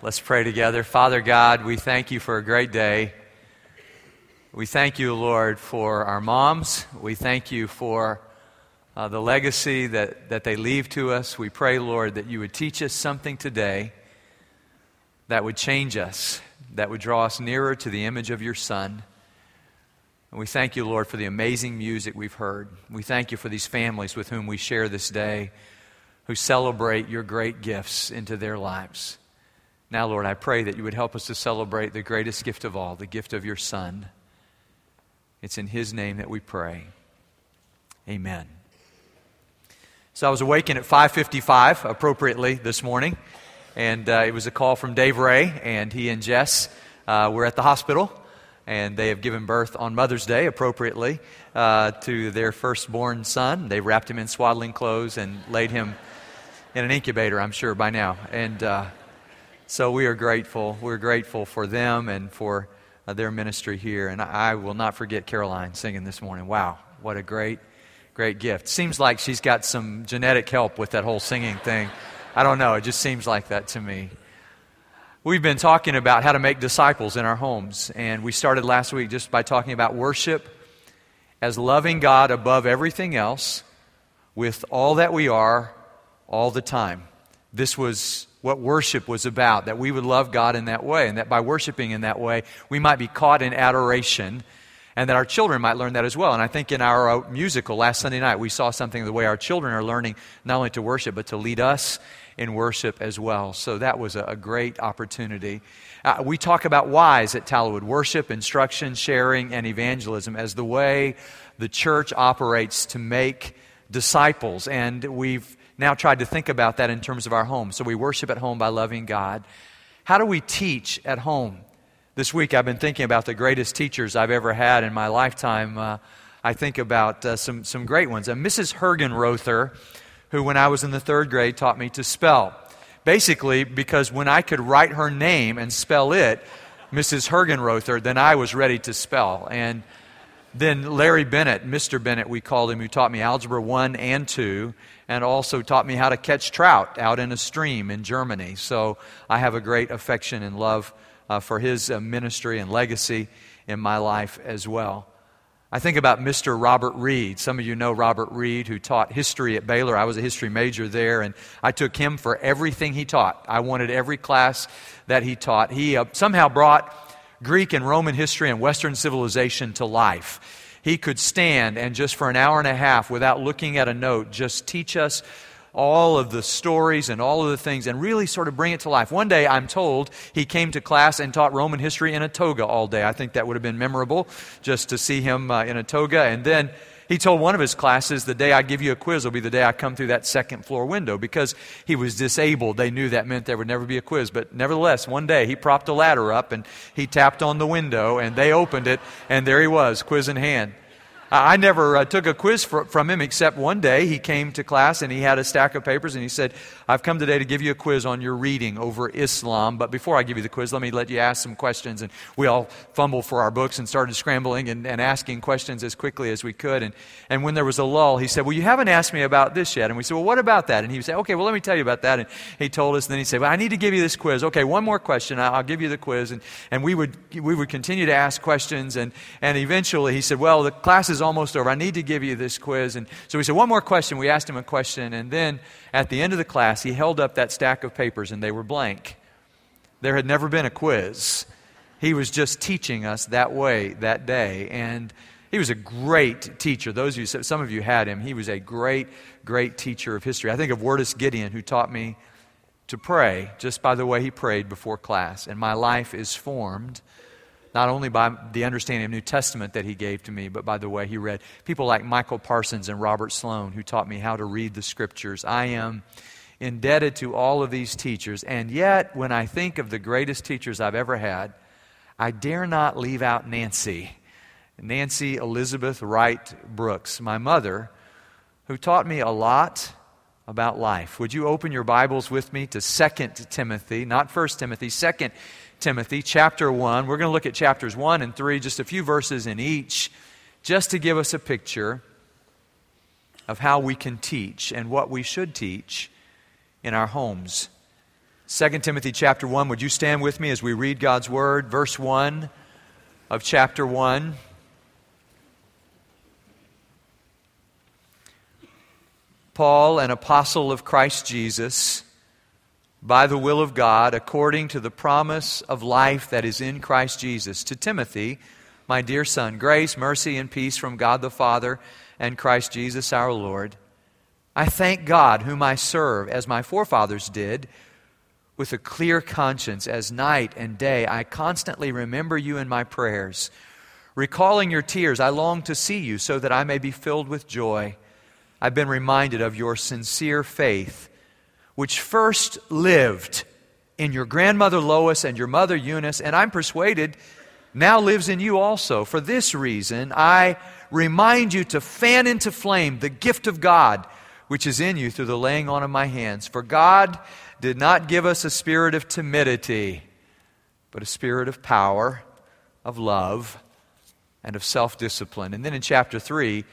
Let's pray together. Father God, we thank you for a great day. We thank you, Lord, for our moms. We thank you for uh, the legacy that, that they leave to us. We pray, Lord, that you would teach us something today that would change us, that would draw us nearer to the image of your Son. And we thank you, Lord, for the amazing music we've heard. We thank you for these families with whom we share this day who celebrate your great gifts into their lives. Now, Lord, I pray that you would help us to celebrate the greatest gift of all, the gift of your Son. It's in His name that we pray. Amen. So I was awakened at 5:55 appropriately this morning, and uh, it was a call from Dave Ray, and he and Jess uh, were at the hospital, and they have given birth on Mother's Day appropriately uh, to their firstborn son. They wrapped him in swaddling clothes and laid him in an incubator, I'm sure by now, and uh, so we are grateful. We're grateful for them and for uh, their ministry here. And I will not forget Caroline singing this morning. Wow, what a great, great gift. Seems like she's got some genetic help with that whole singing thing. I don't know. It just seems like that to me. We've been talking about how to make disciples in our homes. And we started last week just by talking about worship as loving God above everything else with all that we are all the time. This was what worship was about, that we would love God in that way, and that by worshiping in that way, we might be caught in adoration, and that our children might learn that as well. And I think in our uh, musical last Sunday night, we saw something of the way our children are learning not only to worship, but to lead us in worship as well. So that was a, great opportunity. Uh, we talk about whys at Tallowood worship, instruction, sharing, and evangelism as the way the church operates to make disciples. And we've now tried to think about that in terms of our home. So we worship at home by loving God. How do we teach at home? This week I've been thinking about the greatest teachers I've ever had in my lifetime. Uh, I think about uh, some, some great ones. Uh, Mrs. Hergenrother, who when I was in the third grade taught me to spell. Basically, because when I could write her name and spell it, Mrs. Hergenrother, then I was ready to spell. And then Larry Bennett, Mr. Bennett, we called him, who taught me Algebra 1 and 2 and also taught me how to catch trout out in a stream in Germany. So I have a great affection and love uh, for his uh, ministry and legacy in my life as well. I think about Mr. Robert Reed. Some of you know Robert Reed, who taught history at Baylor. I was a history major there, and I took him for everything he taught. I wanted every class that he taught. He uh, somehow brought Greek and Roman history and Western civilization to life he could stand and just for an hour and a half, without looking at a note, just teach us all of the stories and all of the things and really sort of bring it to life. One day, I'm told, he came to class and taught Roman history in a toga all day. I think that would have been memorable just to see him uh, in a toga. And then he told one of his classes, The day I give you a quiz will be the day I come through that second floor window because he was disabled. They knew that meant there would never be a quiz. But nevertheless, one day he propped a ladder up and he tapped on the window and they opened it and there he was, quiz in hand. I never uh, took a quiz for, from him except one day he came to class and he had a stack of papers and he said, I've come today to give you a quiz on your reading over Islam. But before I give you the quiz, let me let you ask some questions. And we all fumbled for our books and started scrambling and, and asking questions as quickly as we could. And, and when there was a lull, he said, Well, you haven't asked me about this yet. And we said, Well, what about that? And he said, Okay, well, let me tell you about that. And he told us. And then he said, Well, I need to give you this quiz. Okay, one more question. I'll give you the quiz. And, and we, would, we would continue to ask questions. And, and eventually he said, Well, the class is almost over. I need to give you this quiz. And so we said, One more question. We asked him a question. And then at the end of the class, he held up that stack of papers and they were blank. There had never been a quiz. He was just teaching us that way that day. And he was a great teacher. Those of you, some of you had him. He was a great, great teacher of history. I think of Virtus Gideon, who taught me to pray just by the way he prayed before class. And my life is formed not only by the understanding of New Testament that he gave to me, but by the way he read. People like Michael Parsons and Robert Sloan, who taught me how to read the scriptures. I am indebted to all of these teachers. And yet, when I think of the greatest teachers I've ever had, I dare not leave out Nancy. Nancy Elizabeth Wright Brooks, my mother, who taught me a lot about life. Would you open your Bibles with me to 2 Timothy, not 1 Timothy, 2 Timothy chapter 1. We're going to look at chapters 1 and 3, just a few verses in each, just to give us a picture of how we can teach and what we should teach in our homes. 2 Timothy chapter 1. Would you stand with me as we read God's word? Verse 1 of chapter 1. Paul, an apostle of Christ Jesus, by the will of God, according to the promise of life that is in Christ Jesus, to Timothy, my dear son, grace, mercy, and peace from God the Father and Christ Jesus our Lord. I thank God, whom I serve, as my forefathers did with a clear conscience as night and day. I constantly remember you in my prayers. Recalling your tears, I long to see you so that I may be filled with joy. I've been reminded of your sincere faith, which first lived in your grandmother Lois and your mother Eunice, and I'm persuaded now lives in you also. For this reason, I remind you to fan into flame the gift of God which is in you through the laying on of my hands. For God did not give us a spirit of timidity, but a spirit of power, of love, and of self discipline. And then in chapter 3,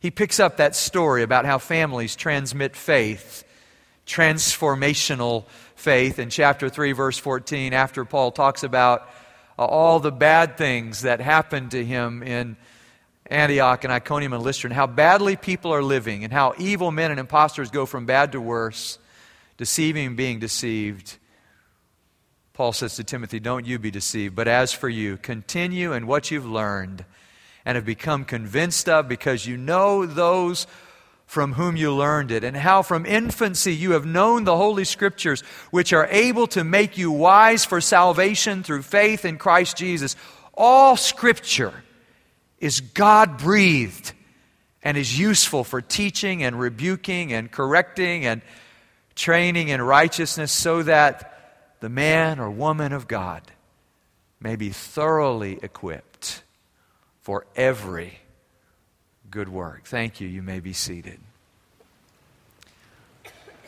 he picks up that story about how families transmit faith, transformational faith. In chapter 3, verse 14, after Paul talks about uh, all the bad things that happened to him in Antioch and Iconium and Lystra, and how badly people are living, and how evil men and impostors go from bad to worse deceiving and being deceived. Paul says to Timothy, Don't you be deceived, but as for you, continue in what you've learned and have become convinced of because you know those from whom you learned it, and how from infancy you have known the Holy Scriptures, which are able to make you wise for salvation through faith in Christ Jesus. All Scripture is God breathed and is useful for teaching and rebuking and correcting and training in righteousness so that the man or woman of God may be thoroughly equipped for every good work. Thank you. You may be seated.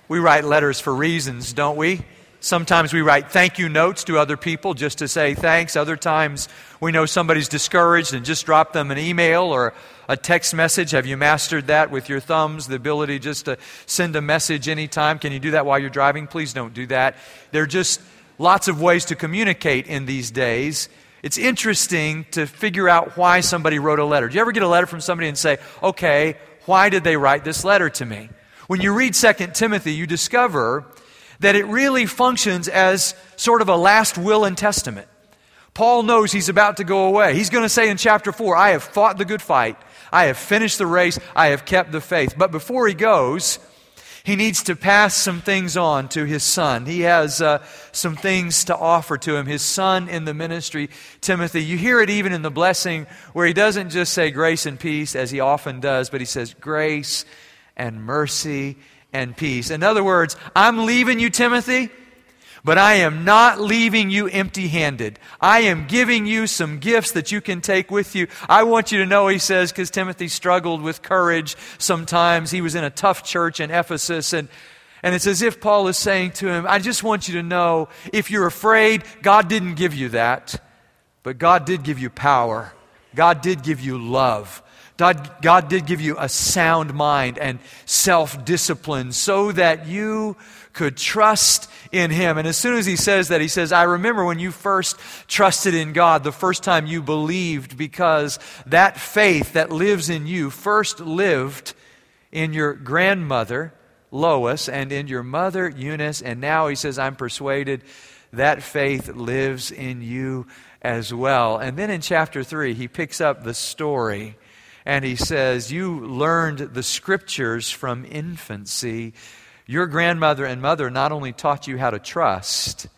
We write letters for reasons, don't we? Sometimes we write thank you notes to other people just to say thanks. Other times we know somebody's discouraged and just drop them an email or a text message. Have you mastered that with your thumbs? The ability just to send a message anytime. Can you do that while you're driving? Please don't do that. There are just lots of ways to communicate in these days. It's interesting to figure out why somebody wrote a letter. Do you ever get a letter from somebody and say, okay, why did they write this letter to me? When you read 2 Timothy, you discover that it really functions as sort of a last will and testament. Paul knows he's about to go away. He's going to say in chapter 4, I have fought the good fight. I have finished the race. I have kept the faith. But before he goes, he needs to pass some things on to his son. He has uh, some things to offer to him. His son in the ministry, Timothy. You hear it even in the blessing where he doesn't just say grace and peace as he often does, but he says grace and mercy and peace. In other words, I'm leaving you, Timothy, but I am not leaving you empty handed. I am giving you some gifts that you can take with you. I want you to know, he says, because Timothy struggled with courage sometimes. He was in a tough church in Ephesus, and, and it's as if Paul is saying to him, I just want you to know if you're afraid, God didn't give you that, but God did give you power. God did give you love. God, God did give you a sound mind and self discipline so that you could trust in Him. And as soon as He says that, He says, I remember when you first trusted in God, the first time you believed, because that faith that lives in you first lived in your grandmother, Lois, and in your mother, Eunice. And now He says, I'm persuaded that faith lives in you as well. And then in chapter 3, He picks up the story and he says, You learned the scriptures from infancy. Your grandmother and mother not only taught you how to trust,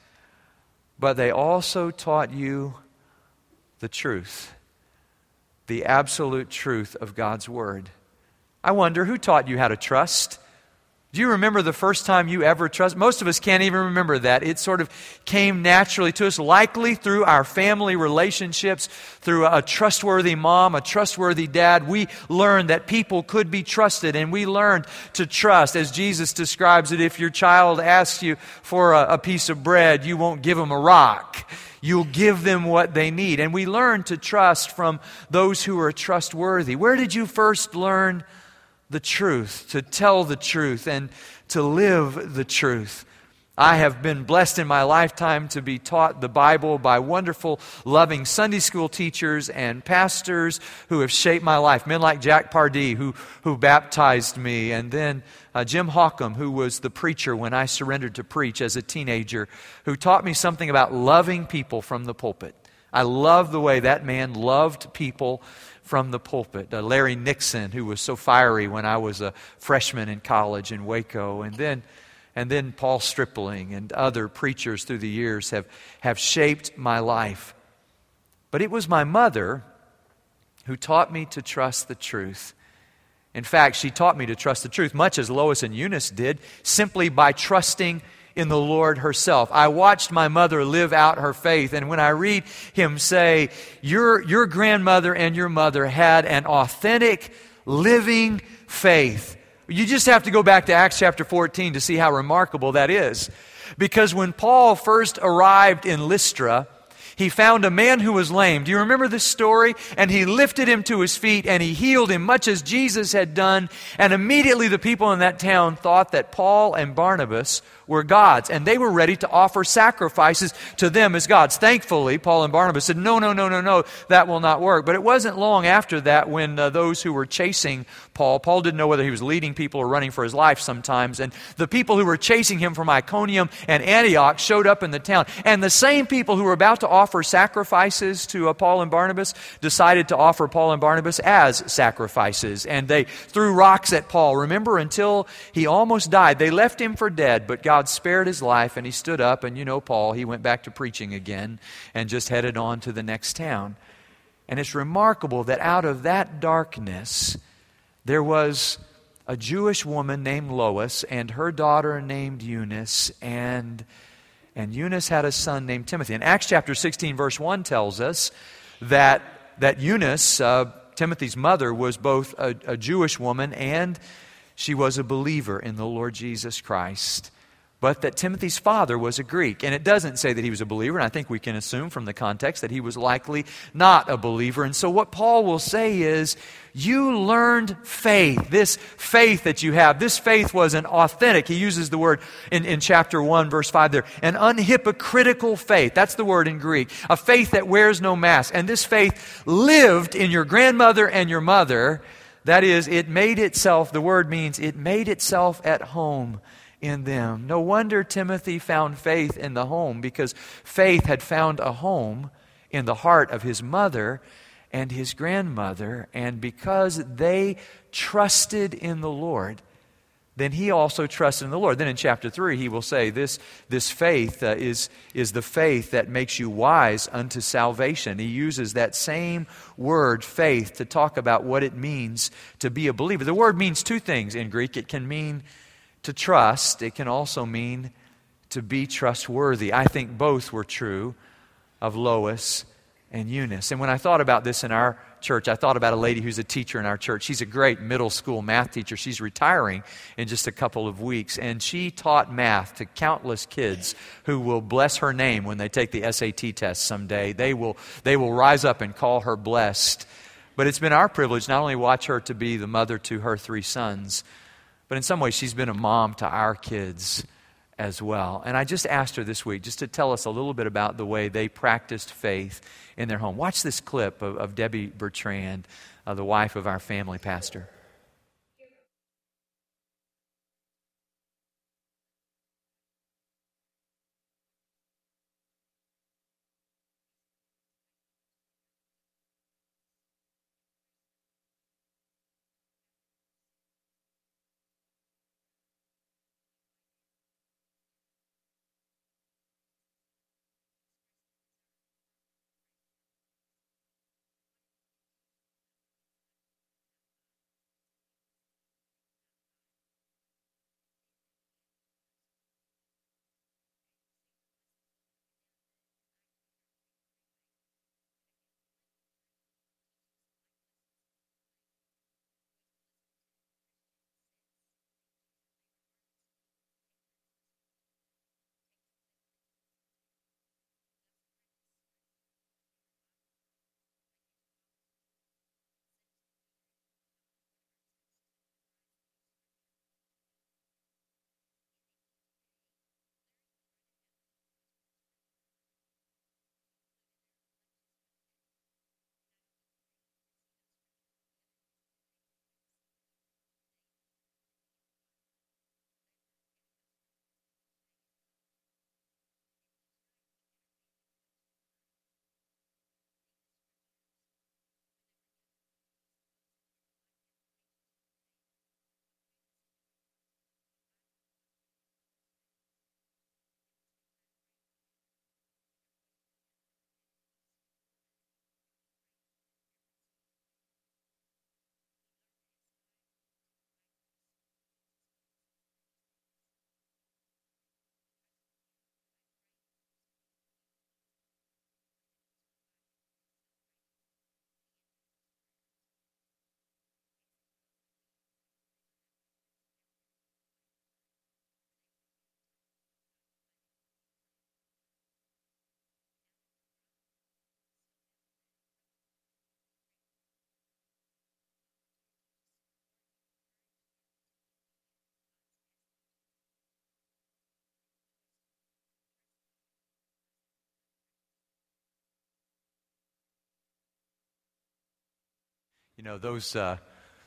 but they also taught you the truth, the absolute truth of God's Word. I wonder who taught you how to trust? Do you remember the first time you ever trusted? Most of us can't even remember that. It sort of came naturally to us, likely through our family relationships, through a trustworthy mom, a trustworthy dad. We learned that people could be trusted, and we learned to trust. As Jesus describes it, if your child asks you for a, a piece of bread, you won't give them a rock. You'll give them what they need. And we learn to trust from those who are trustworthy. Where did you first learn? The truth, to tell the truth, and to live the truth. I have been blessed in my lifetime to be taught the Bible by wonderful, loving Sunday school teachers and pastors who have shaped my life. Men like Jack Pardee, who, who baptized me, and then uh, Jim Hawcom, who was the preacher when I surrendered to preach as a teenager, who taught me something about loving people from the pulpit. I love the way that man loved people from the pulpit. Uh, Larry Nixon, who was so fiery when I was a freshman in college in Waco, and then and then Paul Stripling and other preachers through the years have, have shaped my life. But it was my mother who taught me to trust the truth. In fact, she taught me to trust the truth, much as Lois and Eunice did, simply by trusting in the Lord herself. I watched my mother live out her faith, and when I read him say, Your, your grandmother and your mother had an authentic, living faith. You just have to go back to Acts chapter 14 to see how remarkable that is. Because when Paul first arrived in Lystra, he found a man who was lame. Do you remember this story? And he lifted him to his feet and he healed him, much as Jesus had done. And immediately the people in that town thought that Paul and Barnabas were gods, and they were ready to offer sacrifices to them as gods. Thankfully, Paul and Barnabas said, No, no, no, no, no, that will not work. But it wasn't long after that when uh, those who were chasing Paul, Paul didn't know whether he was leading people or running for his life sometimes, and the people who were chasing him from Iconium and Antioch showed up in the town. And the same people who were about to offer sacrifices to uh, Paul and Barnabas decided to offer Paul and Barnabas as sacrifices. And they threw rocks at Paul, remember, until he almost died. They left him for dead, but God God spared his life and he stood up, and you know Paul, he went back to preaching again and just headed on to the next town. And it's remarkable that out of that darkness, there was a Jewish woman named Lois and her daughter named Eunice, and, and Eunice had a son named Timothy. And Acts chapter 16, verse 1 tells us that, that Eunice, uh, Timothy's mother, was both a, a Jewish woman and she was a believer in the Lord Jesus Christ but that Timothy's father was a Greek. And it doesn't say that he was a believer, and I think we can assume from the context that he was likely not a believer. And so what Paul will say is, you learned faith. This faith that you have, this faith was an authentic, he uses the word in, in chapter 1, verse 5 there, an unhypocritical faith. That's the word in Greek. A faith that wears no mask. And this faith lived in your grandmother and your mother. That is, it made itself, the word means it made itself at home in them. No wonder Timothy found faith in the home because faith had found a home in the heart of his mother and his grandmother. And because they trusted in the Lord, then he also trusted in the Lord. Then in chapter 3, he will say, This, this faith uh, is, is the faith that makes you wise unto salvation. He uses that same word, faith, to talk about what it means to be a believer. The word means two things in Greek it can mean to trust, it can also mean to be trustworthy. I think both were true of Lois and Eunice. And when I thought about this in our church, I thought about a lady who's a teacher in our church. She's a great middle school math teacher. She's retiring in just a couple of weeks. And she taught math to countless kids who will bless her name when they take the SAT test someday. They will, they will rise up and call her blessed. But it's been our privilege not only watch her to be the mother to her three sons, but in some ways, she's been a mom to our kids as well. And I just asked her this week just to tell us a little bit about the way they practiced faith in their home. Watch this clip of, of Debbie Bertrand, uh, the wife of our family pastor. You know, those, uh,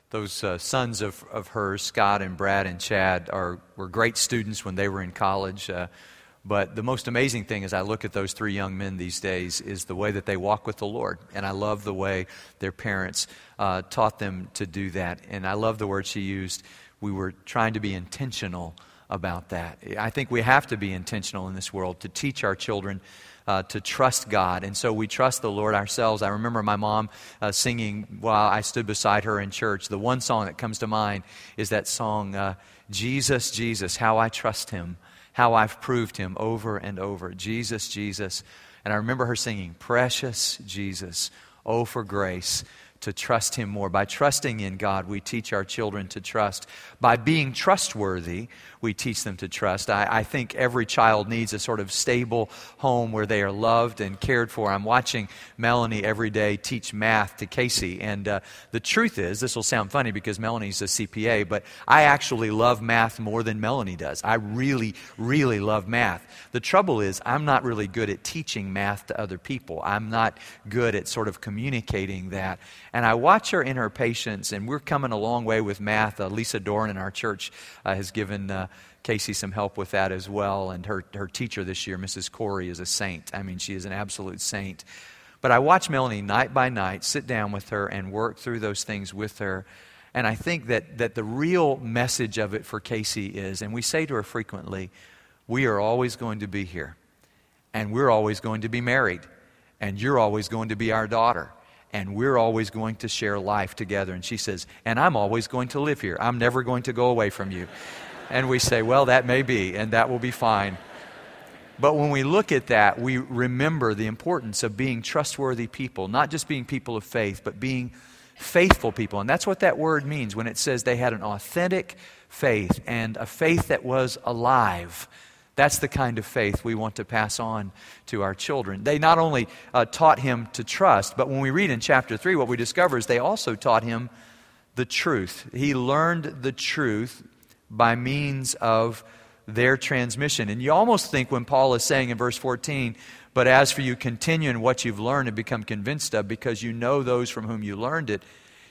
those uh, sons of, of hers, Scott and Brad and Chad, are, were great students when they were in college. Uh, but the most amazing thing as I look at those three young men these days is the way that they walk with the Lord. And I love the way their parents uh, taught them to do that. And I love the word she used. We were trying to be intentional about that. I think we have to be intentional in this world to teach our children uh, to trust God. And so we trust the Lord ourselves. I remember my mom uh, singing while I stood beside her in church. The one song that comes to mind is that song, uh, Jesus, Jesus, how I trust him, how I've proved him over and over. Jesus, Jesus. And I remember her singing, Precious Jesus, oh, for grace to trust Him more. By trusting in God, we teach our children to trust. By being trustworthy, we teach them to trust. I, I, think every child needs a sort of stable home where they are loved and cared for. I'm watching Melanie every day teach math to Casey. And uh, the truth is, this will sound funny because Melanie's a CPA, but I actually love math more than Melanie does. I really, really love math. The trouble is, I'm not really good at teaching math to other people. I'm not good at sort of communicating that. And I watch her in her patience, and we're coming a long way with math. Uh, Lisa Dorn in our church uh, has given uh, Casey some help with that as well. And her, her teacher this year, Mrs. Corey, is a saint. I mean, she is an absolute saint. But I watch Melanie night by night sit down with her and work through those things with her. And I think that, that the real message of it for Casey is, and we say to her frequently, we are always going to be here, and we're always going to be married, and you're always going to be our daughter and we're always going to share life together. And she says, And I'm always going to live here. I'm never going to go away from you. And we say, Well, that may be, and that will be fine. But when we look at that, we remember the importance of being trustworthy people, not just being people of faith, but being faithful people. And that's what that word means when it says they had an authentic faith and a faith that was alive. That's the kind of faith we want to pass on to our children. They not only uh, taught him to trust, but when we read in chapter 3, what we discover is they also taught him the truth. He learned the truth by means of their transmission. And you almost think when Paul is saying in verse 14, but as for you, continue in what you've learned and become convinced of, because you know those from whom you learned it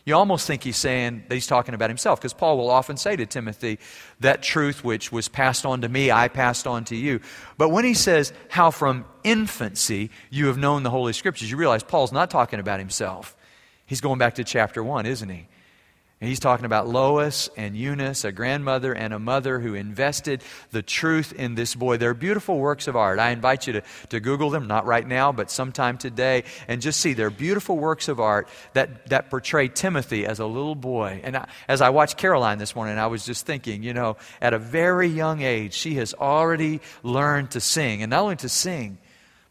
you almost think he's saying that he's talking about himself, because Paul will often say to Timothy, That truth which was passed on to me, I passed on to you. But when he says, How from infancy you have known the Holy Scriptures, you realize Paul's not talking about himself. He's going back to chapter 1, isn't he? And he's talking about Lois and Eunice, a grandmother and a mother who invested the truth in this boy. They're beautiful works of art. I invite you to, to Google them, not right now, but sometime today, and just see they're beautiful works of art that, that portray Timothy as a little boy. And I, as I watched Caroline this morning, I was just thinking, you know, at a very young age, she has already learned to sing. And not only to sing,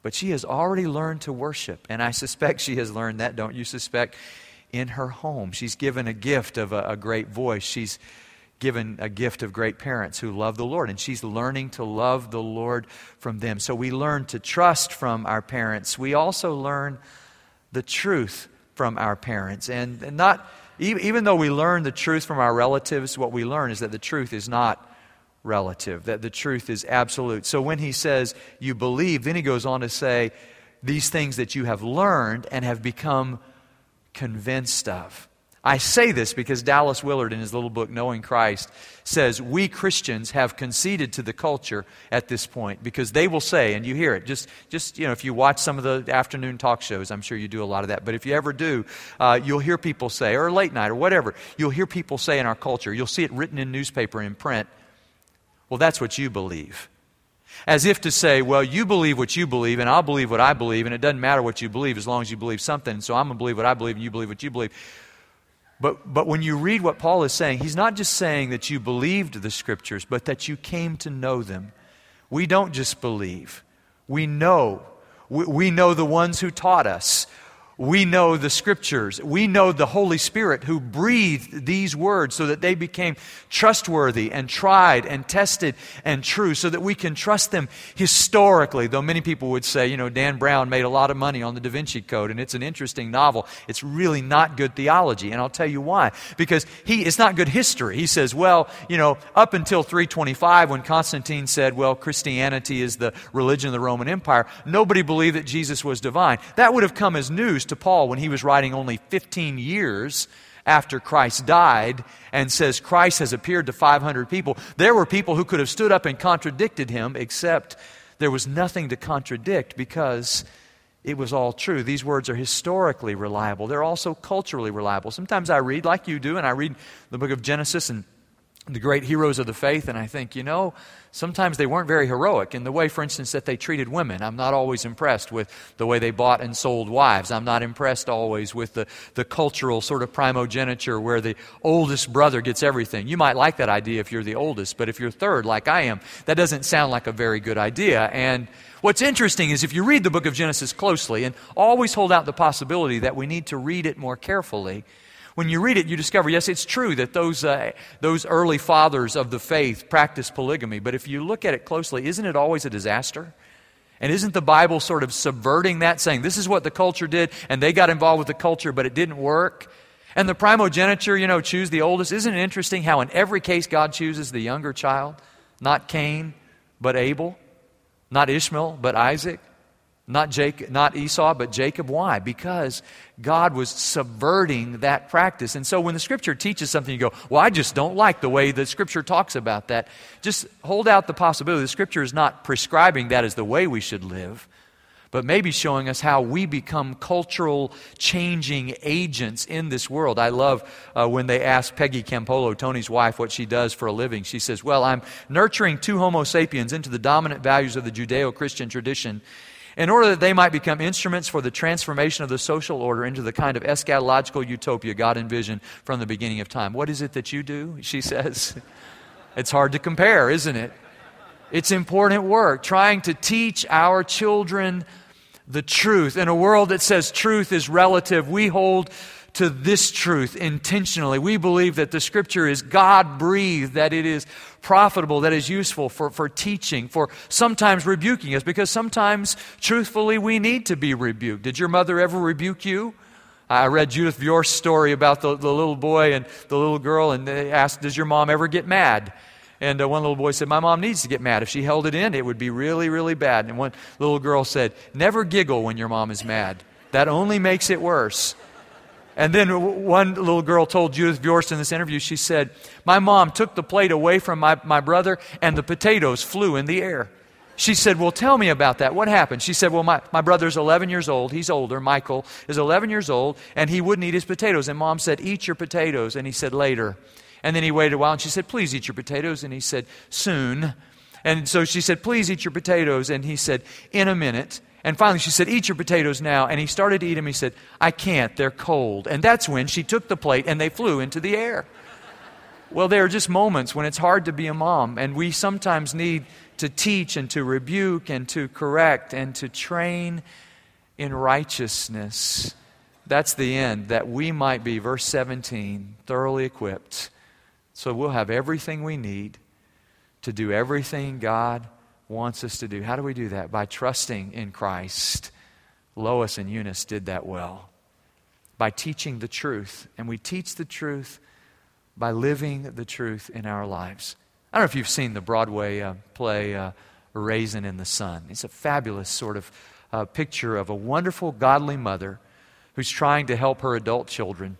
but she has already learned to worship. And I suspect she has learned that, don't you suspect? In her home. She's given a gift of a, a great voice. She's given a gift of great parents who love the Lord, and she's learning to love the Lord from them. So we learn to trust from our parents. We also learn the truth from our parents. And, and not, even though we learn the truth from our relatives, what we learn is that the truth is not relative, that the truth is absolute. So when he says, you believe, then he goes on to say, these things that you have learned and have become convinced of. I say this because Dallas Willard, in his little book, Knowing Christ, says we Christians have conceded to the culture at this point because they will say, and you hear it, just, just you know, if you watch some of the afternoon talk shows, I'm sure you do a lot of that, but if you ever do, uh, you'll hear people say, or late night or whatever, you'll hear people say in our culture, you'll see it written in newspaper in print, well, that's what you believe. As if to say, well, you believe what you believe, and I'll believe what I believe, and it doesn't matter what you believe as long as you believe something. So I'm going to believe what I believe, and you believe what you believe. But, but when you read what Paul is saying, he's not just saying that you believed the scriptures, but that you came to know them. We don't just believe, we know. We, we know the ones who taught us. We know the scriptures. We know the Holy Spirit who breathed these words so that they became trustworthy and tried and tested and true so that we can trust them historically. Though many people would say, you know, Dan Brown made a lot of money on the Da Vinci Code and it's an interesting novel. It's really not good theology. And I'll tell you why. Because he, it's not good history. He says, well, you know, up until 325 when Constantine said, well, Christianity is the religion of the Roman Empire, nobody believed that Jesus was divine. That would have come as news to Paul when he was writing only 15 years after Christ died and says Christ has appeared to 500 people. There were people who could have stood up and contradicted him, except there was nothing to contradict because it was all true. These words are historically reliable. They're also culturally reliable. Sometimes I read like you do, and I read the book of Genesis and the great heroes of the faith, and I think, you know, sometimes they weren't very heroic in the way, for instance, that they treated women. I'm not always impressed with the way they bought and sold wives. I'm not impressed always with the, the cultural sort of primogeniture where the oldest brother gets everything. You might like that idea if you're the oldest, but if you're third, like I am, that doesn't sound like a very good idea. And what's interesting is if you read the book of Genesis closely, and always hold out the possibility that we need to read it more carefully when you read it, you discover, yes, it's true that those, uh, those early fathers of the faith practiced polygamy, but if you look at it closely, isn't it always a disaster? And isn't the Bible sort of subverting that, saying this is what the culture did, and they got involved with the culture, but it didn't work? And the primogeniture, you know, choose the oldest. Isn't it interesting how in every case God chooses the younger child? Not Cain, but Abel. Not Ishmael, but Isaac. Not, Jacob, not Esau, but Jacob. Why? Because God was subverting that practice. And so when the Scripture teaches something, you go, Well, I just don't like the way the Scripture talks about that. Just hold out the possibility. The Scripture is not prescribing that as the way we should live, but maybe showing us how we become cultural changing agents in this world. I love uh, when they ask Peggy Campolo, Tony's wife, what she does for a living. She says, Well, I'm nurturing two Homo sapiens into the dominant values of the Judeo Christian tradition in order that they might become instruments for the transformation of the social order into the kind of eschatological utopia God envisioned from the beginning of time. What is it that you do? She says. it's hard to compare, isn't it? It's important work trying to teach our children the truth. In a world that says truth is relative, we hold to this truth intentionally. We believe that the Scripture is God breathed, that it is profitable, that is useful for, for teaching, for sometimes rebuking us, because sometimes, truthfully, we need to be rebuked. Did your mother ever rebuke you? I read Judith Viorst's story about the, the little boy and the little girl, and they asked, Does your mom ever get mad? And uh, one little boy said, My mom needs to get mad. If she held it in, it would be really, really bad. And one little girl said, Never giggle when your mom is mad. That only makes it worse. And then one little girl told Judith Viorst in this interview, she said, My mom took the plate away from my, my brother and the potatoes flew in the air. She said, Well, tell me about that. What happened? She said, Well, my, my brother's 11 years old. He's older. Michael is 11 years old, and he wouldn't eat his potatoes. And mom said, Eat your potatoes. And he said, Later. And then he waited a while, and she said, Please eat your potatoes. And he said, Soon. And so she said, Please eat your potatoes. And he said, In a minute. And finally, she said, Eat your potatoes now. And he started to eat them. He said, I can't. They're cold. And that's when she took the plate and they flew into the air. Well, there are just moments when it's hard to be a mom, and we sometimes need to teach and to rebuke and to correct and to train in righteousness. That's the end, that we might be, verse 17, thoroughly equipped. So we'll have everything we need to do everything God wants us to do. How do we do that? By trusting in Christ. Lois and Eunice did that well. By teaching the truth. And we teach the truth by living the truth in our lives. I don't know if you've seen the Broadway uh, play uh, Raisin in the Sun. It's a fabulous sort of uh, picture of a wonderful, godly mother who's trying to help her adult children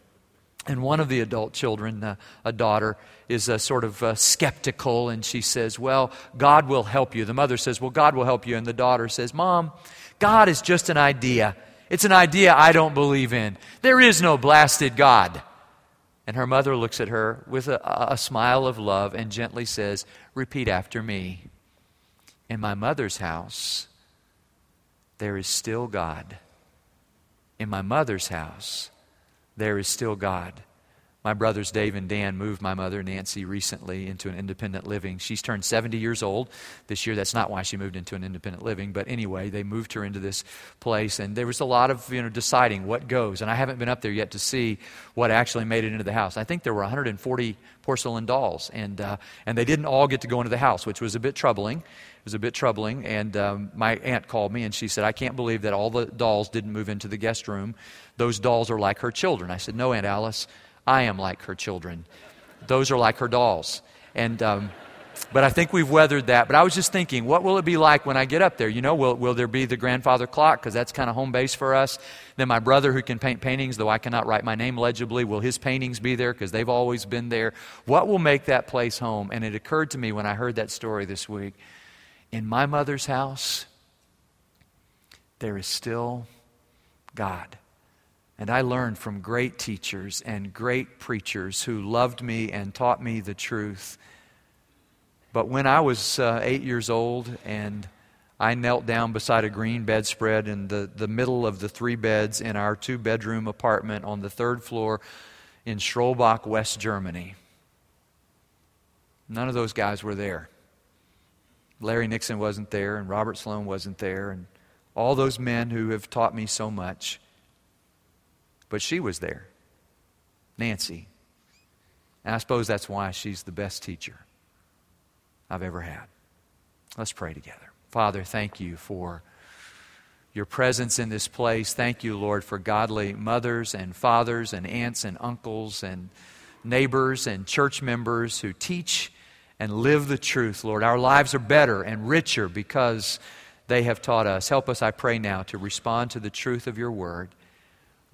and one of the adult children, uh, a daughter, is uh, sort of uh, skeptical, and she says, Well, God will help you. The mother says, Well, God will help you. And the daughter says, Mom, God is just an idea. It's an idea I don't believe in. There is no blasted God. And her mother looks at her with a, a smile of love and gently says, Repeat after me. In my mother's house, there is still God. In my mother's house, there is still God. My brothers Dave and Dan moved my mother Nancy recently into an independent living. She's turned 70 years old this year. That's not why she moved into an independent living, but anyway, they moved her into this place, and there was a lot of you know deciding what goes. And I haven't been up there yet to see what actually made it into the house. I think there were 140 porcelain dolls, and uh, and they didn't all get to go into the house, which was a bit troubling. It was a bit troubling, and um, my aunt called me and she said, "I can't believe that all the dolls didn't move into the guest room." those dolls are like her children. I said, No, Aunt Alice, I am like her children. Those are like her dolls. And, um, But I think we've weathered that. But I was just thinking, what will it be like when I get up there? You know, will, will there be the grandfather clock? Because that's kind of home base for us. Then my brother who can paint paintings, though I cannot write my name legibly, will his paintings be there? Because they've always been there. What will make that place home? And it occurred to me when I heard that story this week. In my mother's house, there is still God. And I learned from great teachers and great preachers who loved me and taught me the truth. But when I was uh, eight years old and I knelt down beside a green bedspread in the, the middle of the three beds in our two bedroom apartment on the third floor in Schrollbach, West Germany. None of those guys were there. Larry Nixon wasn't there, and Robert Sloan wasn't there, and all those men who have taught me so much. But she was there, Nancy. And I suppose that's why she's the best teacher. I've ever had. Let's pray together. Father, thank you for your presence in this place. Thank you, Lord, for godly mothers and fathers and aunts and uncles and neighbors and church members who teach and live the truth, Lord. Our lives are better and richer because they have taught us. Help us, I pray now, to respond to the truth of your word.